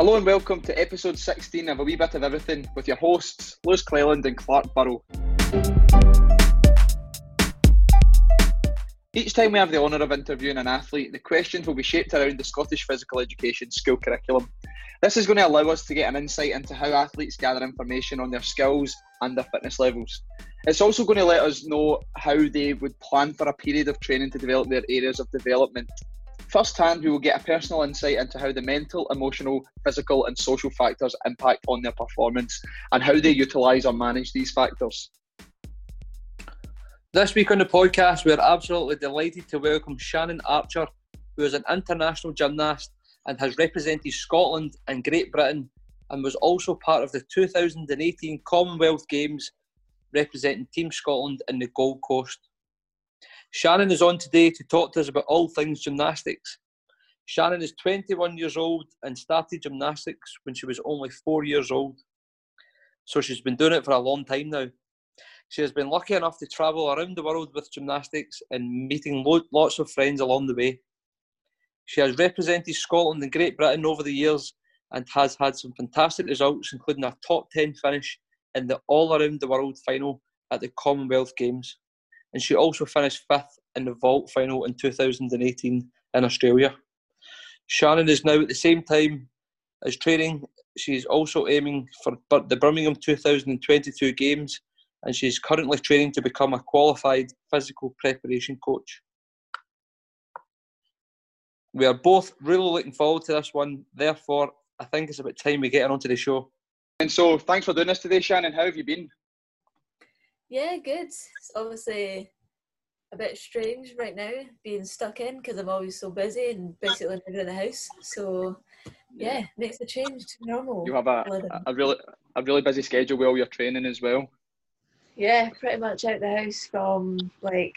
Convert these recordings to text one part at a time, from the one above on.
Hello and welcome to episode 16 of A Wee Bit of Everything with your hosts, Lewis Cleland and Clark Burrow. Each time we have the honour of interviewing an athlete, the questions will be shaped around the Scottish Physical Education school curriculum. This is going to allow us to get an insight into how athletes gather information on their skills and their fitness levels. It's also going to let us know how they would plan for a period of training to develop their areas of development Firsthand, we will get a personal insight into how the mental, emotional, physical, and social factors impact on their performance and how they utilise or manage these factors. This week on the podcast, we're absolutely delighted to welcome Shannon Archer, who is an international gymnast and has represented Scotland and Great Britain and was also part of the 2018 Commonwealth Games representing Team Scotland in the Gold Coast. Shannon is on today to talk to us about all things gymnastics. Shannon is 21 years old and started gymnastics when she was only four years old. So she's been doing it for a long time now. She has been lucky enough to travel around the world with gymnastics and meeting lots of friends along the way. She has represented Scotland and Great Britain over the years and has had some fantastic results, including a top 10 finish in the all around the world final at the Commonwealth Games and she also finished fifth in the vault final in 2018 in Australia. Shannon is now at the same time as training. She's also aiming for the Birmingham 2022 Games, and she's currently training to become a qualified physical preparation coach. We are both really looking forward to this one. Therefore, I think it's about time we get onto the show. And so, thanks for doing this today, Shannon. How have you been? Yeah, good. It's obviously a bit strange right now being stuck in because I'm always so busy and basically living in the house. So yeah, makes a change to normal. You have a, a, a really a really busy schedule with all your training as well. Yeah, pretty much out the house from like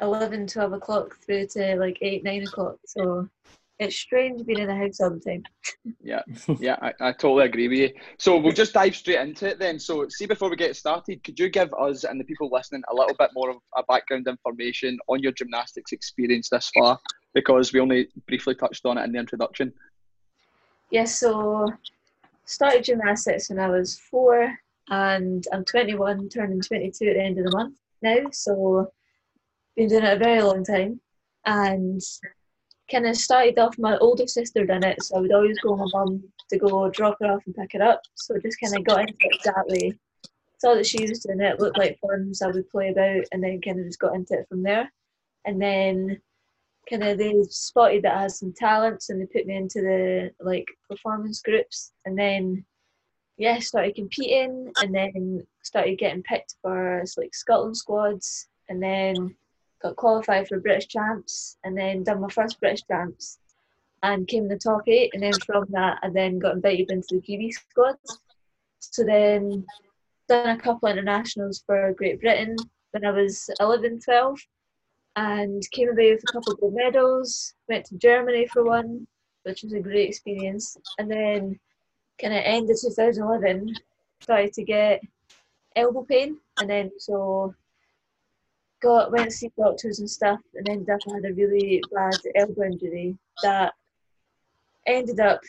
11, 12 o'clock through to like 8, 9 o'clock. So it's strange being in the house all the time. yeah, yeah, I, I totally agree with you. So we'll just dive straight into it then. So, see, before we get started, could you give us and the people listening a little bit more of a background information on your gymnastics experience thus far? Because we only briefly touched on it in the introduction. Yes, yeah, so started gymnastics when I was four, and I'm 21, turning 22 at the end of the month now. So, been doing it a very long time, and kind of started off my older sister done it, so I would always go with my mum to go drop her off and pick her up. So I just kind of got into it that way. Saw that she was doing it, looked like fun, so I would play about, and then kind of just got into it from there. And then kind of they spotted that I had some talents, and they put me into the like performance groups, and then yeah, started competing, and then started getting picked for like Scotland squads, and then got qualified for British champs, and then done my first British champs, and came in the top eight. And then from that, I then got invited into the GB squad. So then done a couple of internationals for Great Britain when I was 11, 12, and came away with a couple of gold medals. Went to Germany for one, which was a great experience. And then kind of ended 2011, started to get elbow pain, and then so got went to see doctors and stuff, and ended up had a really bad elbow injury that ended up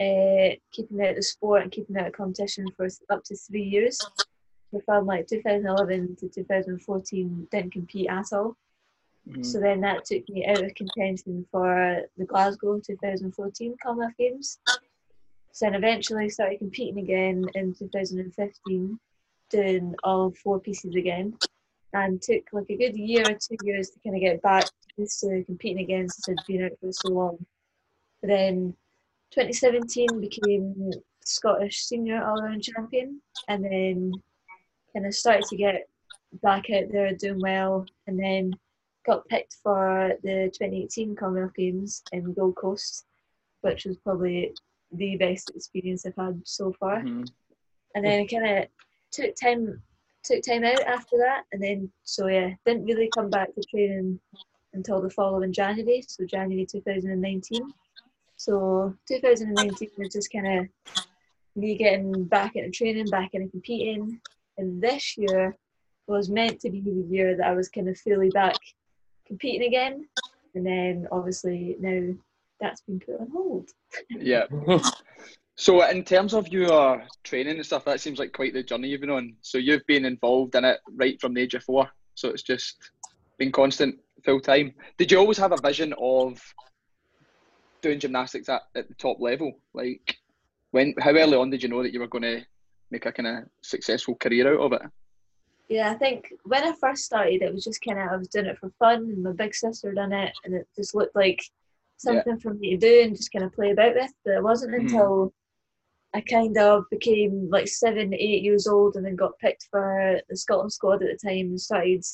uh, keeping me out of the sport and keeping me out of competition for up to three years. So from like 2011 to 2014, didn't compete at all. Mm-hmm. So then that took me out of contention for the Glasgow 2014 Commonwealth Games. So then eventually started competing again in 2015, doing all four pieces again and took like a good year or two years to kind of get back used to competing again since I'd been out for so long. But then 2017 became Scottish senior all round champion and then kind of started to get back out there doing well and then got picked for the 2018 Commonwealth Games in Gold Coast, which was probably the best experience I've had so far. Mm-hmm. And then kind of took time took time out after that, and then so yeah, didn't really come back to training until the following January, so January 2019. So 2019 was just kind of me getting back into training, back into competing, and this year was meant to be the year that I was kind of fully back competing again, and then obviously now that's been put on hold. Yeah. So, in terms of your training and stuff, that seems like quite the journey you've been on. So, you've been involved in it right from the age of four. So, it's just been constant, full time. Did you always have a vision of doing gymnastics at, at the top level? Like, when how early on did you know that you were going to make a kind of successful career out of it? Yeah, I think when I first started, it was just kind of I was doing it for fun, and my big sister done it, and it just looked like something yeah. for me to do and just kind of play about with. But it wasn't mm. I kind of became like seven, eight years old, and then got picked for the Scotland squad at the time and started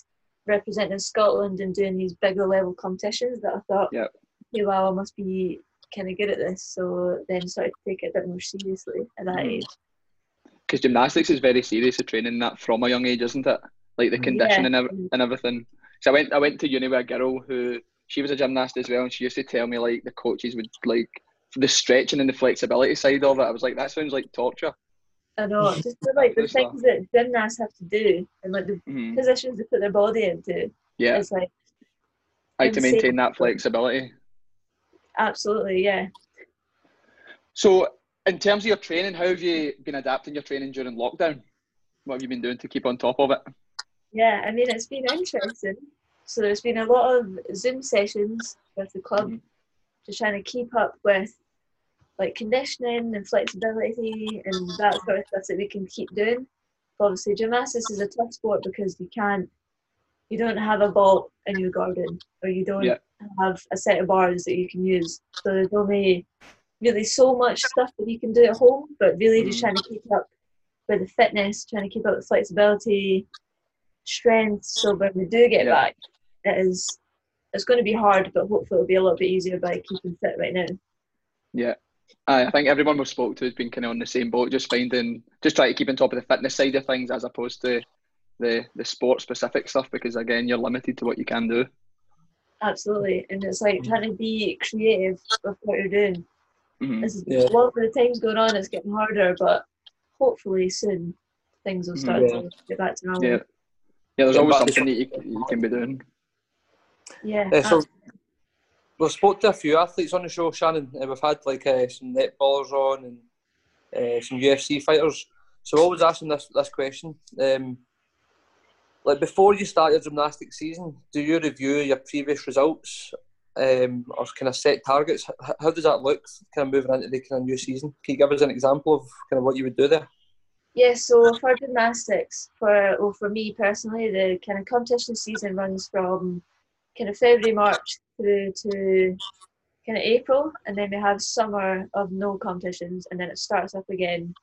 representing Scotland and doing these bigger level competitions that I thought, yeah. hey, wow, I must be kind of good at this. So then started to take it a bit more seriously at that mm. age. Because gymnastics is very serious at training that from a young age, isn't it? Like the conditioning yeah. and everything. So I went, I went to uni with a girl who she was a gymnast as well, and she used to tell me like the coaches would like the stretching and the flexibility side of it. I was like, that sounds like torture. I know, just like the things that gymnasts have to do and like the mm-hmm. positions they put their body into. Yeah, it's like like to maintain that flexibility. Absolutely, yeah. So, in terms of your training, how have you been adapting your training during lockdown? What have you been doing to keep on top of it? Yeah, I mean, it's been interesting. So, there's been a lot of Zoom sessions with the club, mm-hmm. Just trying to keep up with like conditioning and flexibility and that sort of stuff that we can keep doing. But obviously, gymnastics is a tough sport because you can't, you don't have a ball in your garden or you don't yeah. have a set of bars that you can use. So there's only really so much stuff that you can do at home, but really just trying to keep up with the fitness, trying to keep up with flexibility, strength. So when we do get yeah. back, it is it's going to be hard, but hopefully it'll be a little bit easier by keeping fit right now. Yeah, I think everyone we've spoke to has been kind of on the same boat, just finding, just trying to keep on top of the fitness side of things as opposed to the the sport specific stuff because again you're limited to what you can do. Absolutely, and it's like trying to be creative with what you're doing. Mm-hmm. This is yeah. a lot of the times going on. It's getting harder, but hopefully soon things will start yeah. to get back to normal. Yeah, yeah. There's always something that you, you can be doing. Yeah. Uh, so we've spoke to a few athletes on the show, Shannon. Uh, we've had like uh, some netballers on and uh, some UFC fighters. So I was asking this this question. Um, like before you start your gymnastics season, do you review your previous results um, or kind of set targets? How does that look? Kind of moving into the kind of new season. Can you give us an example of kind of what you would do there? Yeah, so for gymnastics, for well, for me personally, the kind of competition season runs from kind of February, March through to kind of April, and then we have summer of no competitions, and then it starts up again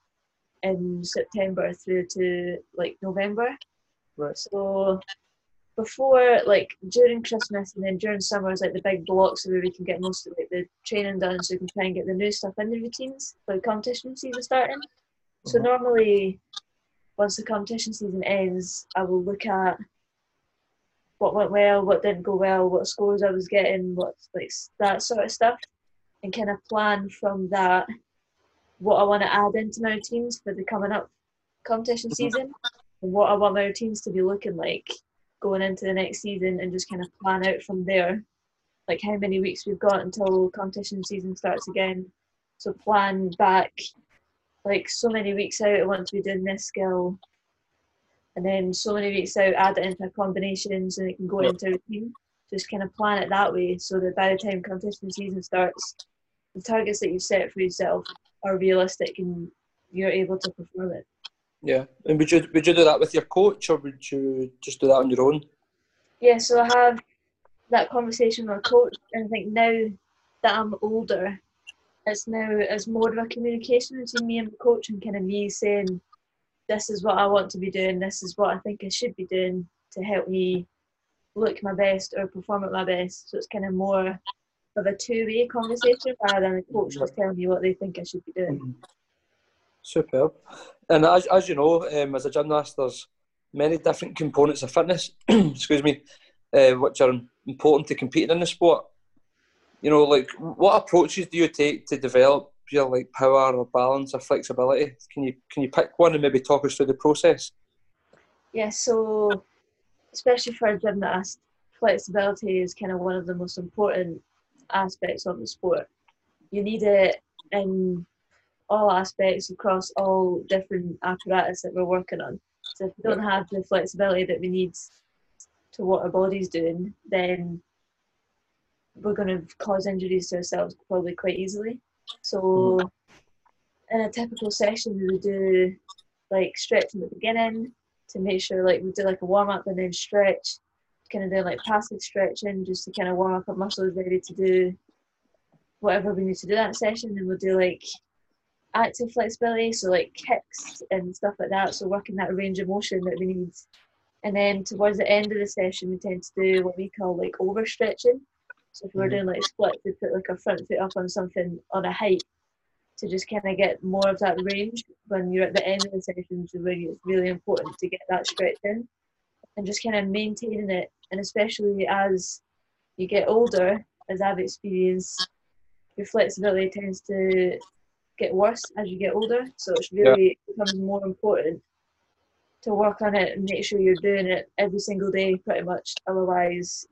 in September through to like November. Right. So before, like during Christmas and then during summer is like the big blocks where we can get most of like the training done, so we can try and get the new stuff in the routines for the competition season starting. So uh-huh. normally, once the competition season ends, I will look at what went well, what didn't go well, what scores I was getting, what like that sort of stuff, and kind of plan from that what I want to add into my routines for the coming up competition mm-hmm. season, and what I want my routines to be looking like going into the next season, and just kind of plan out from there, like how many weeks we've got until competition season starts again. So plan back like so many weeks out. I want to be doing this skill and then so many weeks out, add it into combinations, and it can go yep. into a routine. Just kind of plan it that way, so that by the time competition season starts, the targets that you set for yourself are realistic, and you're able to perform it. Yeah, and would you would you do that with your coach, or would you just do that on your own? Yeah, so I have that conversation with my coach, and I think now that I'm older, it's now it's more of a communication between me and the coach, and kind of me saying this is what I want to be doing, this is what I think I should be doing to help me look my best or perform at my best. So it's kind of more of a two way conversation rather than the coach just telling me what they think I should be doing. Mm-hmm. Superb. And as, as you know, um, as a gymnast, there's many different components of fitness, excuse me, uh, which are important to competing in the sport. You know, like what approaches do you take to develop your like power or balance or flexibility? Can you can you pick one and maybe talk us through the process? Yeah, so especially for a gymnast, flexibility is kind of one of the most important aspects of the sport. You need it in all aspects across all different apparatus that we're working on. So if we don't have the flexibility that we need to what our body's doing, then we're going to cause injuries to ourselves probably quite easily. So mm. in a typical session, we would do like stretching at the beginning to make sure like we do like a warm up and then stretch, kind of do like passive stretching just to kind of warm up our muscles ready to do whatever we need to do that session. And we'll do like active flexibility, so like kicks and stuff like that. So working that range of motion that we need. And then towards the end of the session, we tend to do what we call like overstretching. So if we're doing like splits, we put like a front foot up on something on a height to just kind of get more of that range when you're at the end of the session. So where it's really important to get that stretch in and just kind of maintaining it. And especially as you get older, as I've experienced, your flexibility tends to get worse as you get older. So it's really yeah. becoming more important to work on it and make sure you're doing it every single day, pretty much. Otherwise,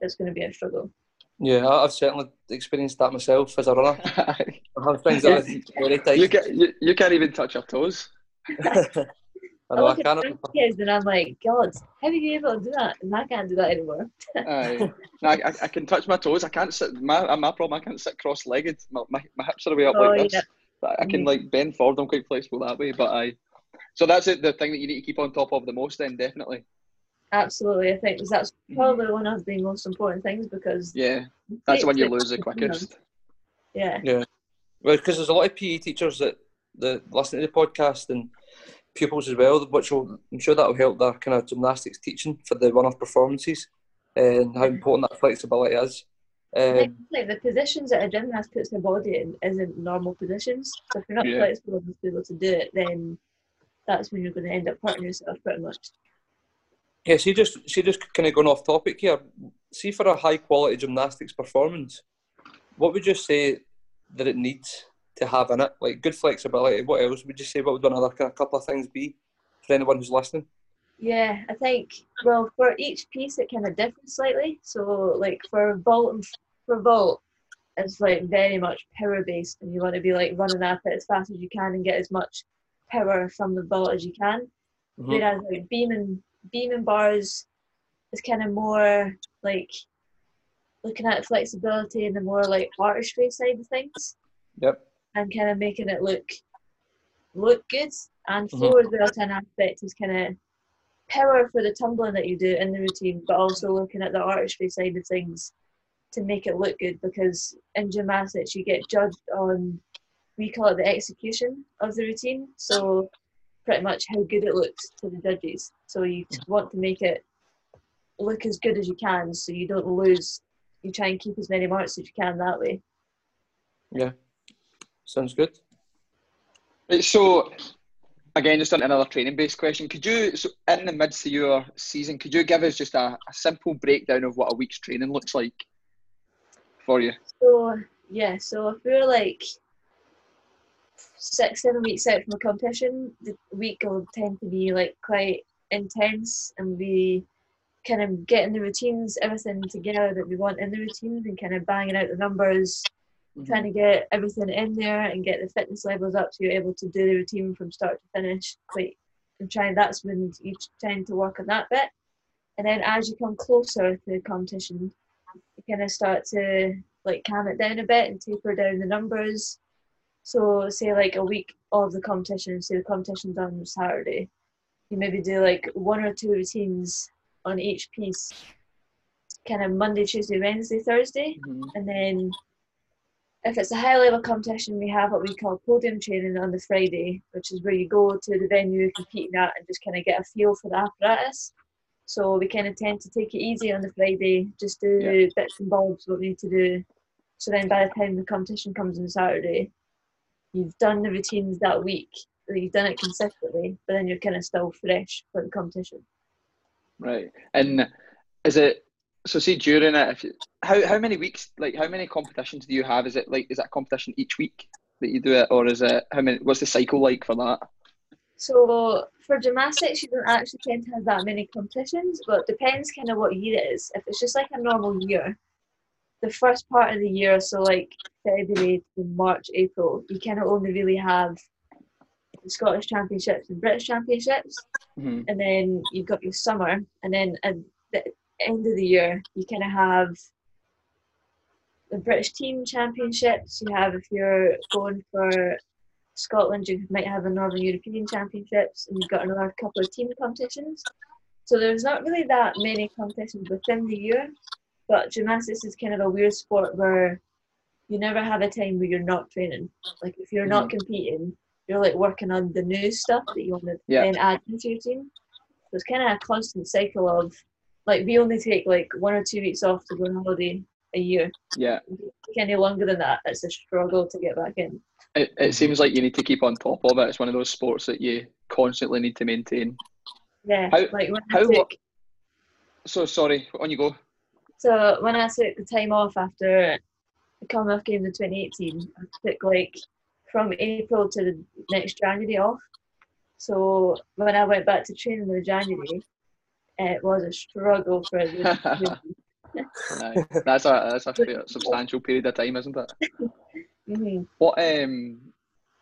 it's going to be a struggle. Yeah, I've certainly experienced that myself as a runner. I have things that are very tight. You, can, you, you can't even touch your toes. I know I, I can't. Kids and I'm like, God, how are you able to do that? And I can't do that anymore. Aye. No, I, I, can touch my toes. I can't sit. My my problem. I can't sit cross-legged. My, my, my hips are way up oh, like this. Yeah. But I can mm. like bend forward. I'm quite flexible that way. But I. So that's it. The thing that you need to keep on top of the most. Then definitely. Absolutely, I think that's mm. probably one of the most important things because yeah, that's when you lose the quickest. Yeah. Yeah. Well, because there's a lot of PE teachers that that listen to the podcast and pupils as well, which will I'm sure that will help their kind of gymnastics teaching for the one-off performances and how important that flexibility is. Um, like the positions that a gymnast puts their body in isn't normal positions. So if you're not yeah. flexible enough to be able to do it, then that's when you're going to end up hurting yourself pretty much. Yeah, see, just see, just kind of going off topic here. See, for a high quality gymnastics performance, what would you say that it needs to have in it? Like good flexibility. What else would you say? What would another kind of couple of things be for anyone who's listening? Yeah, I think well for each piece it kind of differs slightly. So like for vault and for vault, it's like very much power based, and you want to be like running at it as fast as you can and get as much power from the vault as you can. Mm-hmm. Whereas like beam and beam and bars is kind of more like looking at flexibility and the more like artistry side of things. Yep and kind of making it look look good. And floor mm-hmm. built-in aspect is kind of power for the tumbling that you do in the routine, but also looking at the artistry side of things to make it look good. Because in gymnastics, you get judged on we call it the execution of the routine. So pretty much how good it looks to the judges. So you want to make it look as good as you can, so you don't lose. You try and keep as many marks as you can that way. Yeah. Sounds good. So, again, just another training based question. Could you, so in the midst of your season, could you give us just a, a simple breakdown of what a week's training looks like for you? So, yeah, so if we're like six, seven weeks out from a competition, the week will tend to be like quite intense and we kind of getting the routines, everything together that we want in the routines and kind of banging out the numbers mm-hmm. trying to get everything in there and get the fitness levels up so you're able to do the routine from start to finish quite and trying that's when you tend to work on that bit and then as you come closer to the competition you kind of start to like calm it down a bit and taper down the numbers so say like a week of the competition say the competition's on saturday you maybe do like one or two routines on each piece kind of monday tuesday wednesday thursday mm-hmm. and then if it's a high level competition, we have what we call podium training on the Friday, which is where you go to the venue you're competing at and just kind of get a feel for the apparatus. So we kind of tend to take it easy on the Friday, just do yeah. bits and bobs what we need to do. So then by the time the competition comes on Saturday, you've done the routines that week, you've done it consistently, but then you're kind of still fresh for the competition. Right. And is it so see during it, if you, how how many weeks, like how many competitions do you have? Is it like is that competition each week that you do it, or is it how many? What's the cycle like for that? So for gymnastics, you don't actually tend to have that many competitions, but it depends kind of what year it is. If it's just like a normal year, the first part of the year, so like February to March, April, you kind of only really have the Scottish Championships and British Championships, hmm and then you've got your summer, and then at the end of the year, you kind of have the British Team Championships. You have if you're going for Scotland, you might have a Northern European Championships, and you've got another couple of team competitions. So there's not really that many competitions within the year, but gymnastics is kind of a weird sport where you never have a time where you're not training. Like if you're not mm-hmm. competing, you're like working on the new stuff that you want to Yeah. then add into your team. So it's kind of a constant cycle of like we only take like one or two weeks off to go on holiday a year. Yeah. If you take any longer than that, it's a struggle to get back in. It, it seems like you need to keep on top of it. It's one of those sports that you constantly need to maintain. Yeah, How- like when how I took, So sorry, on you go. so when I took the time off after Commonwealth Games in 2018, I took like from April to the next January off. So when I went back to training in January, it was a struggle for the. Aye. that's a that's a fair, substantial period of time, isn't it? hmm What um,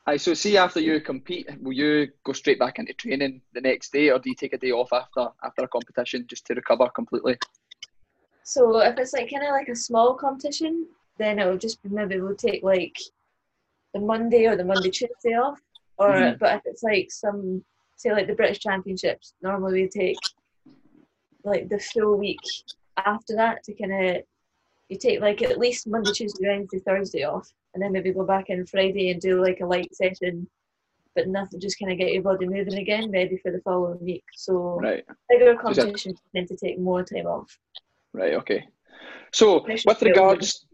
I so see after you compete, will you go straight back into training the next day, or do you take a day off after after a competition just to recover completely? So if it's like kind of like a small competition, then it will just be maybe we'll take like the Monday or the Monday Tuesday off. Or Mhm. but if it's like some say like the British Championships, normally we take like the full week after that to kind of you take like at least Monday, Tuesday, Wednesday, Thursday off, and then maybe go back in Friday and do like a light session, but nothing, just kind of get your body moving again, ready for the following week. So Right, bigger that- competitions tend to take more time off. right, okay. So with regards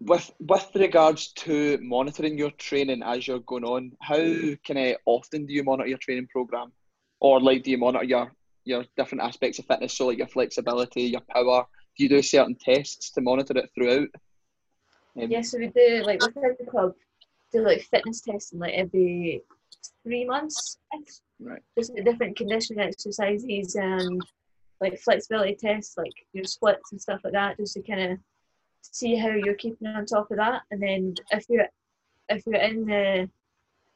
with with regards to monitoring your training as you're going on, how kind of often do you monitor your training program, or like do you monitor your your different aspects of fitness, so like your flexibility, your power? Do you do certain tests to monitor it throughout? Um, Yeah, so we do like within the club, do like fitness testing like every three months. Right. Just different conditioning exercises and like flexibility tests, like your splits and stuff like that, just to kind of see how you're keeping on top of that. And then if you're if you're in the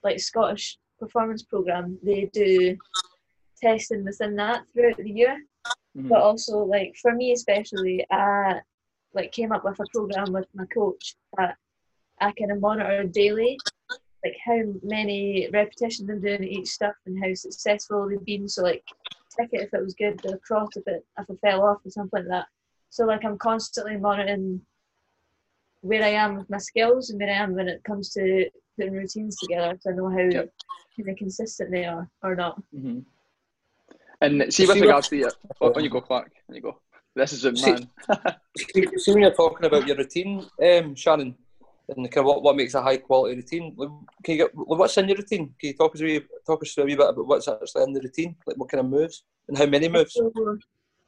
like Scottish performance program, they do testing within that throughout the year mhm. but also like for me especially I like came up with a program with my coach that I kind of monitor daily like how many repetitions I'm doing each stuff and how successful they've been so like tick it if it was good the cross if it if I fell off or something like that so like I'm constantly monitoring where I am with my skills and where I am when it comes to putting routines together so I know how Yep. kind of consistent they are or not hmm And see, See with what- regards to your, oh, on you go, Clark. On you go. This is a man. See, see when you're talking about your routine, um, Shannon, and kind of what, what makes a high quality routine. Can you get what's in your routine? Can you talk us a wee, talk us through a wee bit about what's actually in the routine, like what kind of moves and how many moves?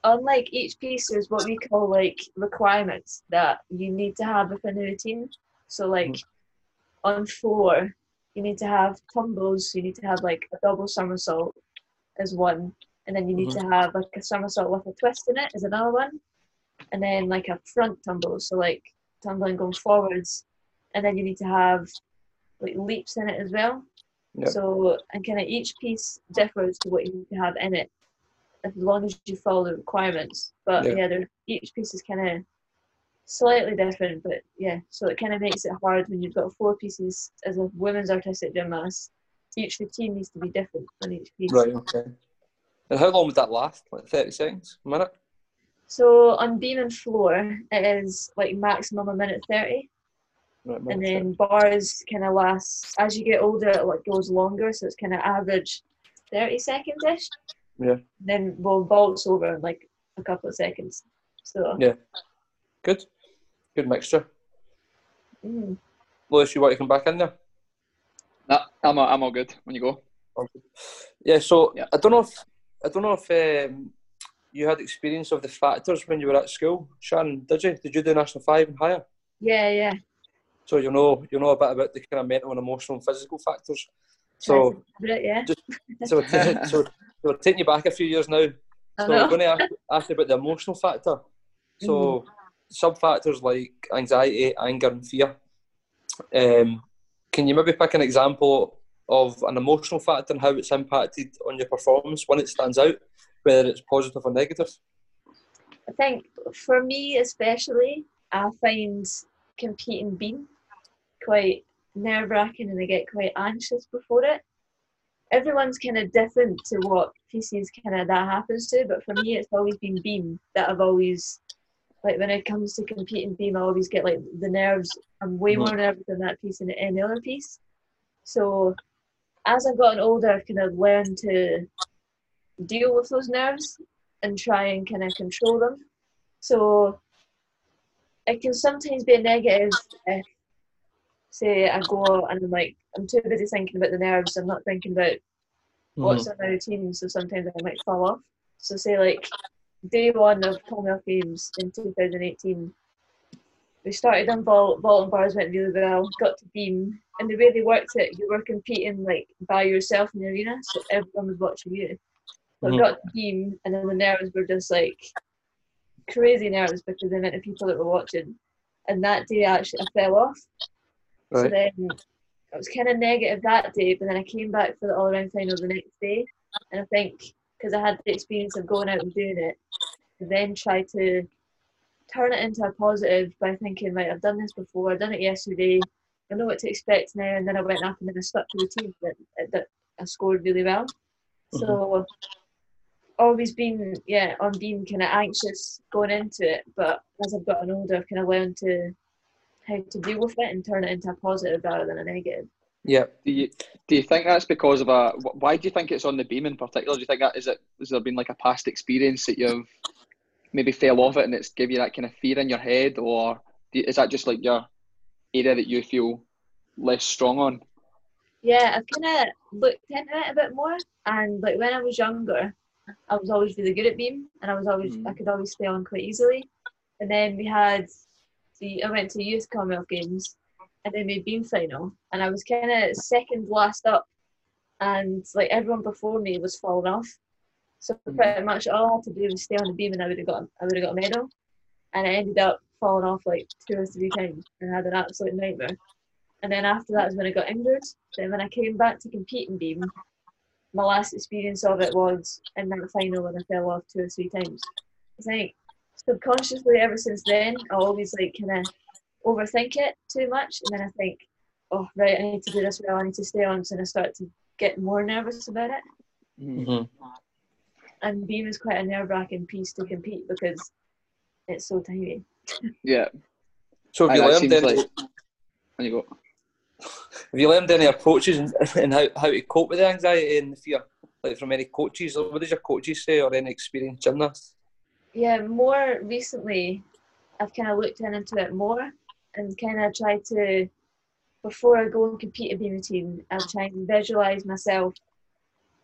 Unlike each piece, there's what we call like requirements that you need to have within the routine. So, like on floor, you need to have tumbles. You need to have like a double somersault as one, and then you need to mm-hmm. have like a somersault with a twist in it as another one, and then like a front tumble. So like tumbling going forwards, and then you need to have like leaps in it as well. Yeah. So and kind of each piece differs to what you need to have in it, as long as you follow the requirements. But Yeah. yeah, they're, each piece is kind of slightly different. But yeah, so it kind of makes it hard when you've got four pieces as a women's artistic gymnast. Each routine needs to be different on each piece. Right. Okay. And how long would that last? Like thirty seconds, a minute? So on beam and floor, it is like maximum a minute thirty. Right. and then bars kind of last as you get older it like goes longer so it's kind of average 30 seconds ish Yeah. then we'll vault's over in like a couple of seconds so Yeah. Good. Good mixture. mm. Lewis, you want to come back in there? Nah, I'm, all- I'm all good. When you go. Yeah. So Yeah. I don't know if I don't know if um, you had experience of the factors when you were at school, Shannon. Did you? Did you do national five and higher? yeah yeah So you know you know a bit about the kind of mental and emotional and physical factors. So Right, yeah so so, so we're taking you back a few years now. So we're going to ask, ask you about the emotional factor. So sub factors like anxiety, anger, and fear. Um, can you maybe pick an example of an emotional factor and how it's impacted on your performance when it stands out, whether it's positive or negative? I think for me especially, I find competing being quite nerve wracking and I get quite anxious before it. Everyone's kind of different to what pieces kind of that happens to, but for me, it's always been beam that I've always like when it comes to competing beam, I always get like the nerves. I'm way mm. more nervous than that piece than any other piece. So as I've gotten older, I've kind of learned to deal with those nerves and try and kind of control them. So it can sometimes be a negative if, say, I go and I'm like, I'm too busy thinking about the nerves, I'm not thinking about what's in my routine, so sometimes I might fall off. So, say, like, day one of Commonwealth Games in 2018, we started on vault, vault and bars went really well, got to beam, and the way they worked it, you were competing like by yourself in the arena, so everyone was watching you. So Mhm. Got to beam, and then the nerves were just like crazy nerves because the amount of people that were watching. And that day, actually, I fell off. So then I was kind of negative that day, but then I came back for the all around final the next day. And I think because I had the experience of going out and doing it, then try to turn it into a positive by thinking, right, I've done this before, I've done it yesterday, I know what to expect now. And then I went up and then I stuck to the team that, that I scored really well. Mm-hmm. So always been, yeah, on being kind of anxious going into it, but as I've gotten older, I've kind of learned to how to deal with it and turn it into a positive rather than a negative. Yeah. Do you do you think that's because of a? Why do you think it's on the beam in particular? Do you think that is it? Has there been like a past experience that you've maybe fell off it and it's give you that kind of fear in your head, or do you- is that just like your area that you feel less strong on? Yeah, I've kind of looked into it a bit more, and like when I was younger, I was always really good at beam, and I was always I Mhm. could always stay on quite easily. And then we had the I went to youth Commonwealth Games, and then made beam final, and I was kind of second last up, and like everyone before me was falling off. So Mhm. pretty much all I had to do was stay on the beam, and I would have got I would have got a medal. And I ended up falling off like two or three times, and had an absolute nightmare. And then after that was when I got injured. Then when I came back to compete in beam, my last experience of it was in that final when I fell off two or three times. I think subconsciously ever since then, I always like kind of overthink it too much, and then I think, oh right, I need to do this well, I need to stay on, so I start to get more nervous about it. Mhm. And beam is quite a nerve wracking piece to compete because it's so tiny. Yeah, So have you that learned any, like- there you go. have you learned any approaches and, and how, how to cope with the anxiety and the fear? Like from any coaches, or what does your coaches say, or any experienced gymnasts? Yeah, more recently, I've kind of looked in into it more and kind of tried to, before I go and compete in beam routine, I'll try and visualize myself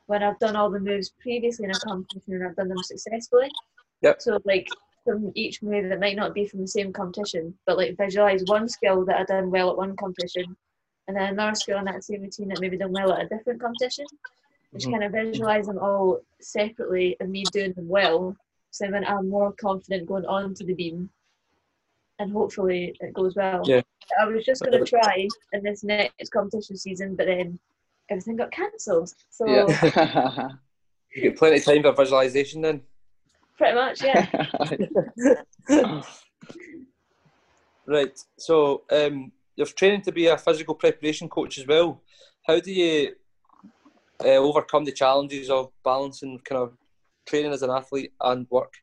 when I've done all the moves previously in a competition and I've done them successfully. Yep. So, like, from each move that might not be from the same competition, but like visualize one skill that I've done well at one competition and then another skill in that same routine that maybe done well at a different competition. Just Mhm. kind of visualize them all separately and me doing them well so then I'm more confident going on to the beam and hopefully it goes well. Yeah. I was just going to try in this next competition season, but then everything got cancelled. So Yeah. You get plenty of time for visualization then. pretty much, yeah. Right. So um, you're training to be a physical preparation coach as well. How do you uh, overcome the challenges of balancing kind of training as an athlete and work?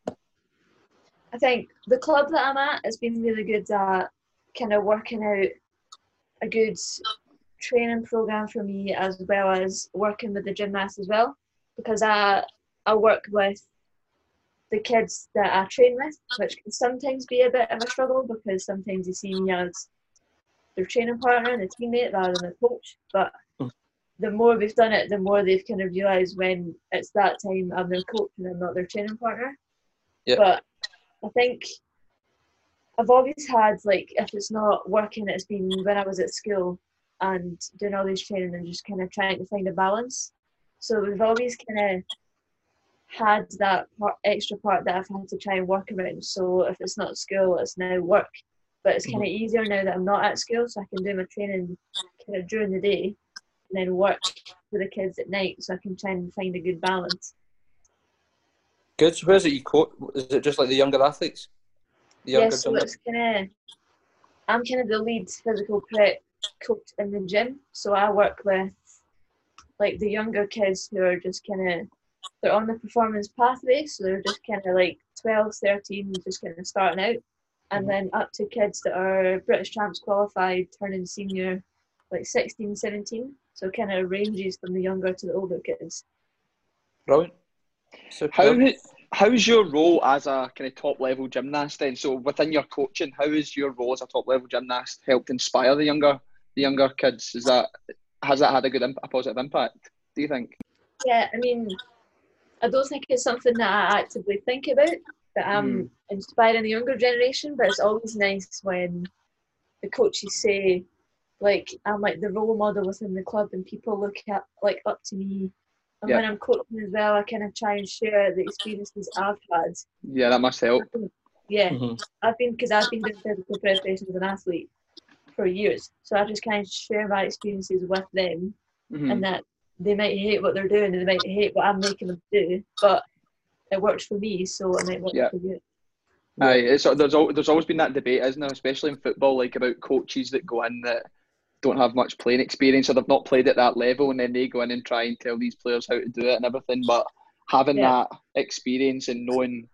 I think the club that I'm at has been really good at kind of working out a good training program for me as well as working with the gymnasts as well because I I work with the kids that I train with, which can sometimes be a bit of a struggle because sometimes you see me as their training partner and a teammate rather than a coach. But. The more we've done it, the more they've kind of realised when it's that time I'm their coach and I'm not their training partner. Yeah. But I think I've always had like if it's not working, it's been when I was at school and doing all this training and just kind of trying to find a balance. So we've always kind of had that part, extra part that I've had to try and work around. So if it's not school, it's now work. But it's mm-hmm. kind of easier now that I'm not at school, so I can do my training kind of during the day and then work for the kids at night, so I can try and find a good balance. Good. So where's it you coach? Is it just like the younger athletes? The yeah, so it's kind of I'm kind of the lead physical prep coach in the gym, so I work with like the younger kids who are just kind of they're on the performance pathway, so they're just kind of like 12, 13, just kind of starting out, and Mhm. then up to kids that are British champs qualified, turning senior, like 16, 17. So it kind of ranges from the younger to the older kids. Brilliant. So How how's your role as a kind of top level gymnast then? So within your coaching, how is your role as a top level gymnast helped inspire the younger the younger kids? Is that has that had a good imp- a positive impact? Do you think? Yeah, I mean, I don't think it's something that I actively think about, that I'm hmm. inspiring the younger generation, but it's always nice when the coaches say, like, I'm like the role model within the club and people look at, like, up to me. And when I'm coaching as well, I kind of try and share the experiences I've had. Yeah, that must help. Yeah, Mhm. I've been, because I've been doing physical preparation as an athlete for years. So I just kind of share my experiences with them Mhm. and that they might hate what they're doing and they might hate what I'm making them do, but it works for me, so it might work Yeah. for you. Aye, it's, there's al- there's always been that debate, isn't there? Especially in football, like about coaches that go in that don't have much playing experience or they've not played at that level, and then they go in and try and tell these players how to do it and everything. But having Yeah. that experience and knowing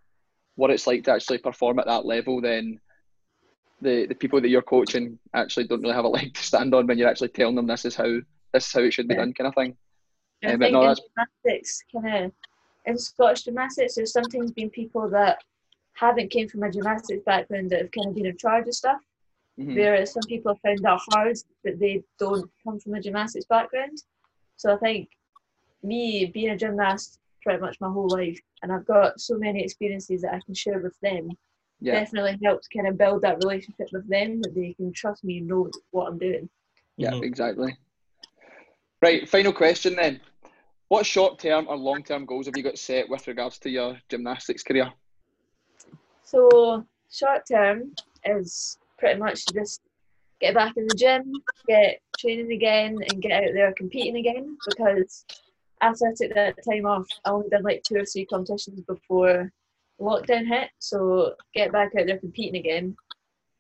what it's like to actually perform at that level, then the the people that you're coaching actually don't really have a leg to stand on when you're actually telling them this is how this is how it should be Yeah. done, kind of thing. I um, but think no, in gymnastics, kind of in Scottish gymnastics, there's sometimes been people that haven't came from a gymnastics background that have kind of been in charge of stuff. Mhm. Whereas some people have found that hard that they don't come from a gymnastics background. So I think me being a gymnast pretty much my whole life, and I've got so many experiences that I can share with them. Yeah, Definitely helps kind of build that relationship with them that they can trust me and know what I'm doing. yeah, Mhm. exactly. Right, final question then. What short term or long term goals have you got set with regards to your gymnastics career? So short term is pretty much just get back in the gym, get training again, and get out there competing again. Because after I took that time off, I only did like two or three competitions before lockdown hit. So get back out there competing again.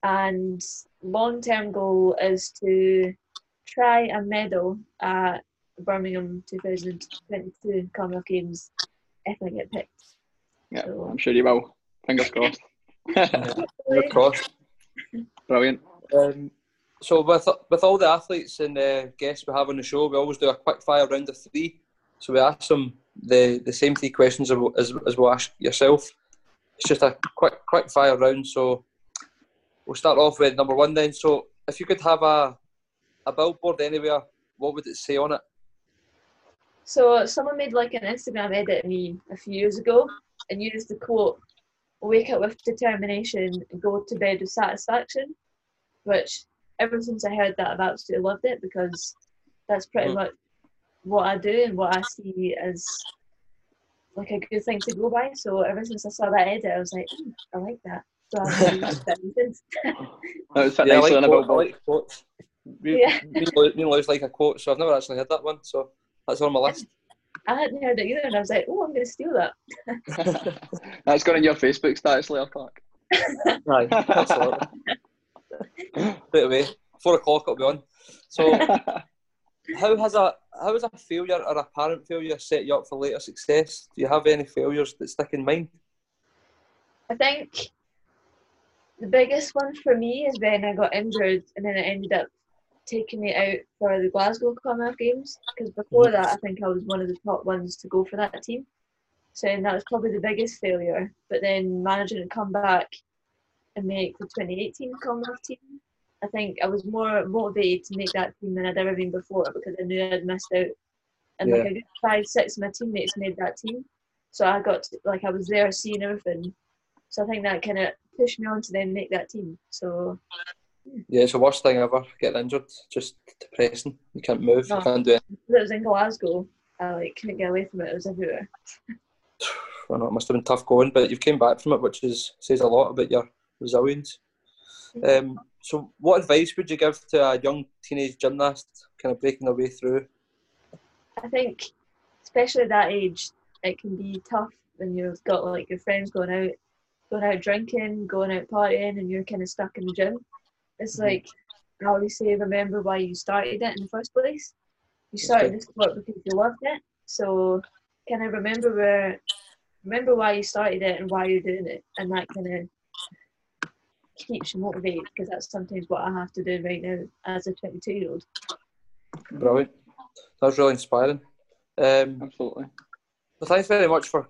And long term goal is to try a medal at Birmingham 2022 Commonwealth Games if I get picked. Yeah, So- I'm sure you will. Fingers crossed. Fingers crossed. Brilliant. Um, so with with all the athletes and uh, guests we have on the show, we always do a quick fire round of three. So we ask them the, the same three questions as, as, as we'll ask yourself. It's just a quick quick fire round. So we'll start off with number one then. So if you could have a a billboard anywhere, what would it say on it? So someone made like an Instagram edit of me a few years ago and used the quote, wake up with determination go to bed with satisfaction, which ever since I heard that I've absolutely loved it because that's pretty Mhm. much what I do and what I see as like a good thing to go by. So ever since I saw that edit, I was like, "Mm, I like that. So I've been that since. That was fit Yeah, I like, quote, I like quotes. Me, Yeah. me, and me like a quote, so I've never actually heard that one. So that's on my list. I hadn't heard it either and I was like, oh, I'm going to steal that. That's gone in your Facebook status, Leah Clark. Right, absolutely. Straight away, four o'clock it'll be on. So how has a how has a failure or apparent failure set you up for later success? Do you have any failures that stick in mind? I think the biggest one for me is when I got injured and then it ended up taking me out for the Glasgow Commonwealth Games because before mm-hmm. that I think I was one of the top ones to go for that team. So and that was probably the biggest failure. But then managing to come back and make the 2018 Commonwealth team, I think I was more motivated to make that team than I'd ever been before because I knew I'd missed out. And like a good five, six of my teammates made that team. So I got to, like I was there seeing everything. So I think that kind of pushed me on to then make that team. So Yeah, it's the worst thing ever. Getting injured, just depressing. You can't move, you oh. can't do it. it was in Glasgow. I like couldn't get away from it. It was everywhere. I know it must have been tough going, but you've came back from it, which is says a lot about your resilience. Um, so, what advice would you give to a young teenage gymnast kind of breaking their way through? I think, especially at that age, it can be tough when you've got like your friends going out, going out drinking, going out partying, and you're kind of stuck in the gym. It's mm-hmm. like I always say, remember why you started it in the first place. You started this sport because you loved it. So, kind of remember where, remember why you started it and why you're doing it, and that kind of keeps you motivated because that's sometimes what I have to do right now as a 22 year old. Brilliant. That was really inspiring. Um, Absolutely. Well, thanks very much for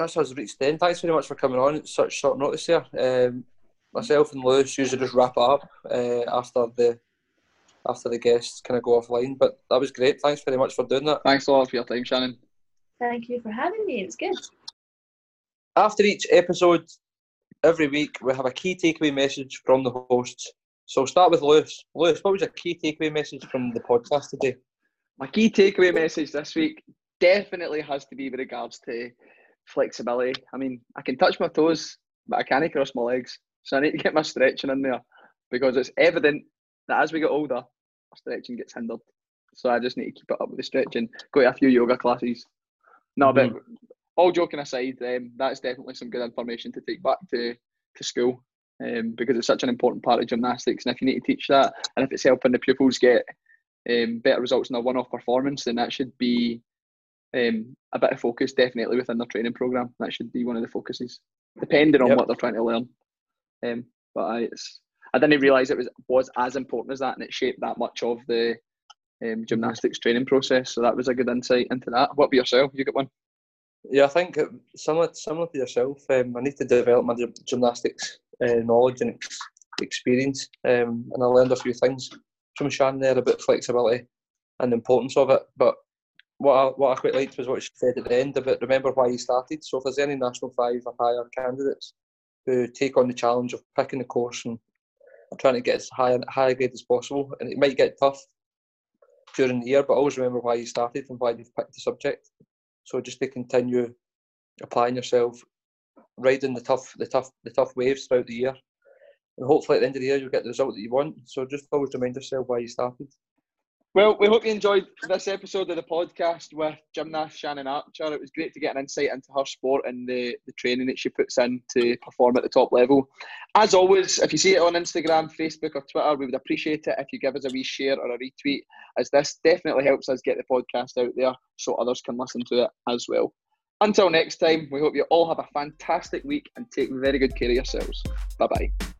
that's us reached the end. Thanks very much for coming on at such short notice here. Um, myself and Lewis usually just wrap it up uh, after the after the guests kind of go offline. But that was great. Thanks very much for doing that. Thanks a lot for your time, Shannon. Thank you for having me. It's good. After each episode, every week we have a key takeaway message from the hosts. So we'll start with Lewis. Lewis, what was your key takeaway message from the podcast today? My key takeaway message this week definitely has to be with regards to flexibility. I mean, I can touch my toes, but I can't cross my legs. So I need to get my stretching in there because it's evident that as we get older, our stretching gets hindered. So I just need to keep it up with the stretching. Go to a few yoga classes. No, mm-hmm. but all joking aside, um, that's definitely some good information to take back to, to school um, because it's such an important part of gymnastics. And if you need to teach that, and if it's helping the pupils get um, better results in their one-off performance, then that should be um, a bit of focus definitely within their training program. That should be one of the focuses, depending on yep. what they're trying to learn. Um, but I, I didn't realise it was was as important as that, and it shaped that much of the um, gymnastics training process. So that was a good insight into that. What about yourself? You got one? Yeah, I think similar similar to yourself. Um, I need to develop my gymnastics uh, knowledge and ex- experience, um, and I learned a few things from Shannon there about flexibility and the importance of it. But what I, what I quite liked was what she said at the end about remember why you started. So if there's any national five or higher candidates who take on the challenge of picking the course and trying to get as high high grade as possible, and it might get tough during the year, but always remember why you started and why you've picked the subject. So just to continue applying yourself, riding the tough, the tough, the tough waves throughout the year, and hopefully at the end of the year you'll get the result that you want. So just always remind yourself why you started. Well, we hope you enjoyed this episode of the podcast with gymnast Shannon Archer. It was great to get an insight into her sport and the, the training that she puts in to perform at the top level. As always, if you see it on Instagram, Facebook, or Twitter, we would appreciate it if you give us a wee share or a retweet, as this definitely helps us get the podcast out there so others can listen to it as well. Until next time, we hope you all have a fantastic week and take very good care of yourselves. Bye bye.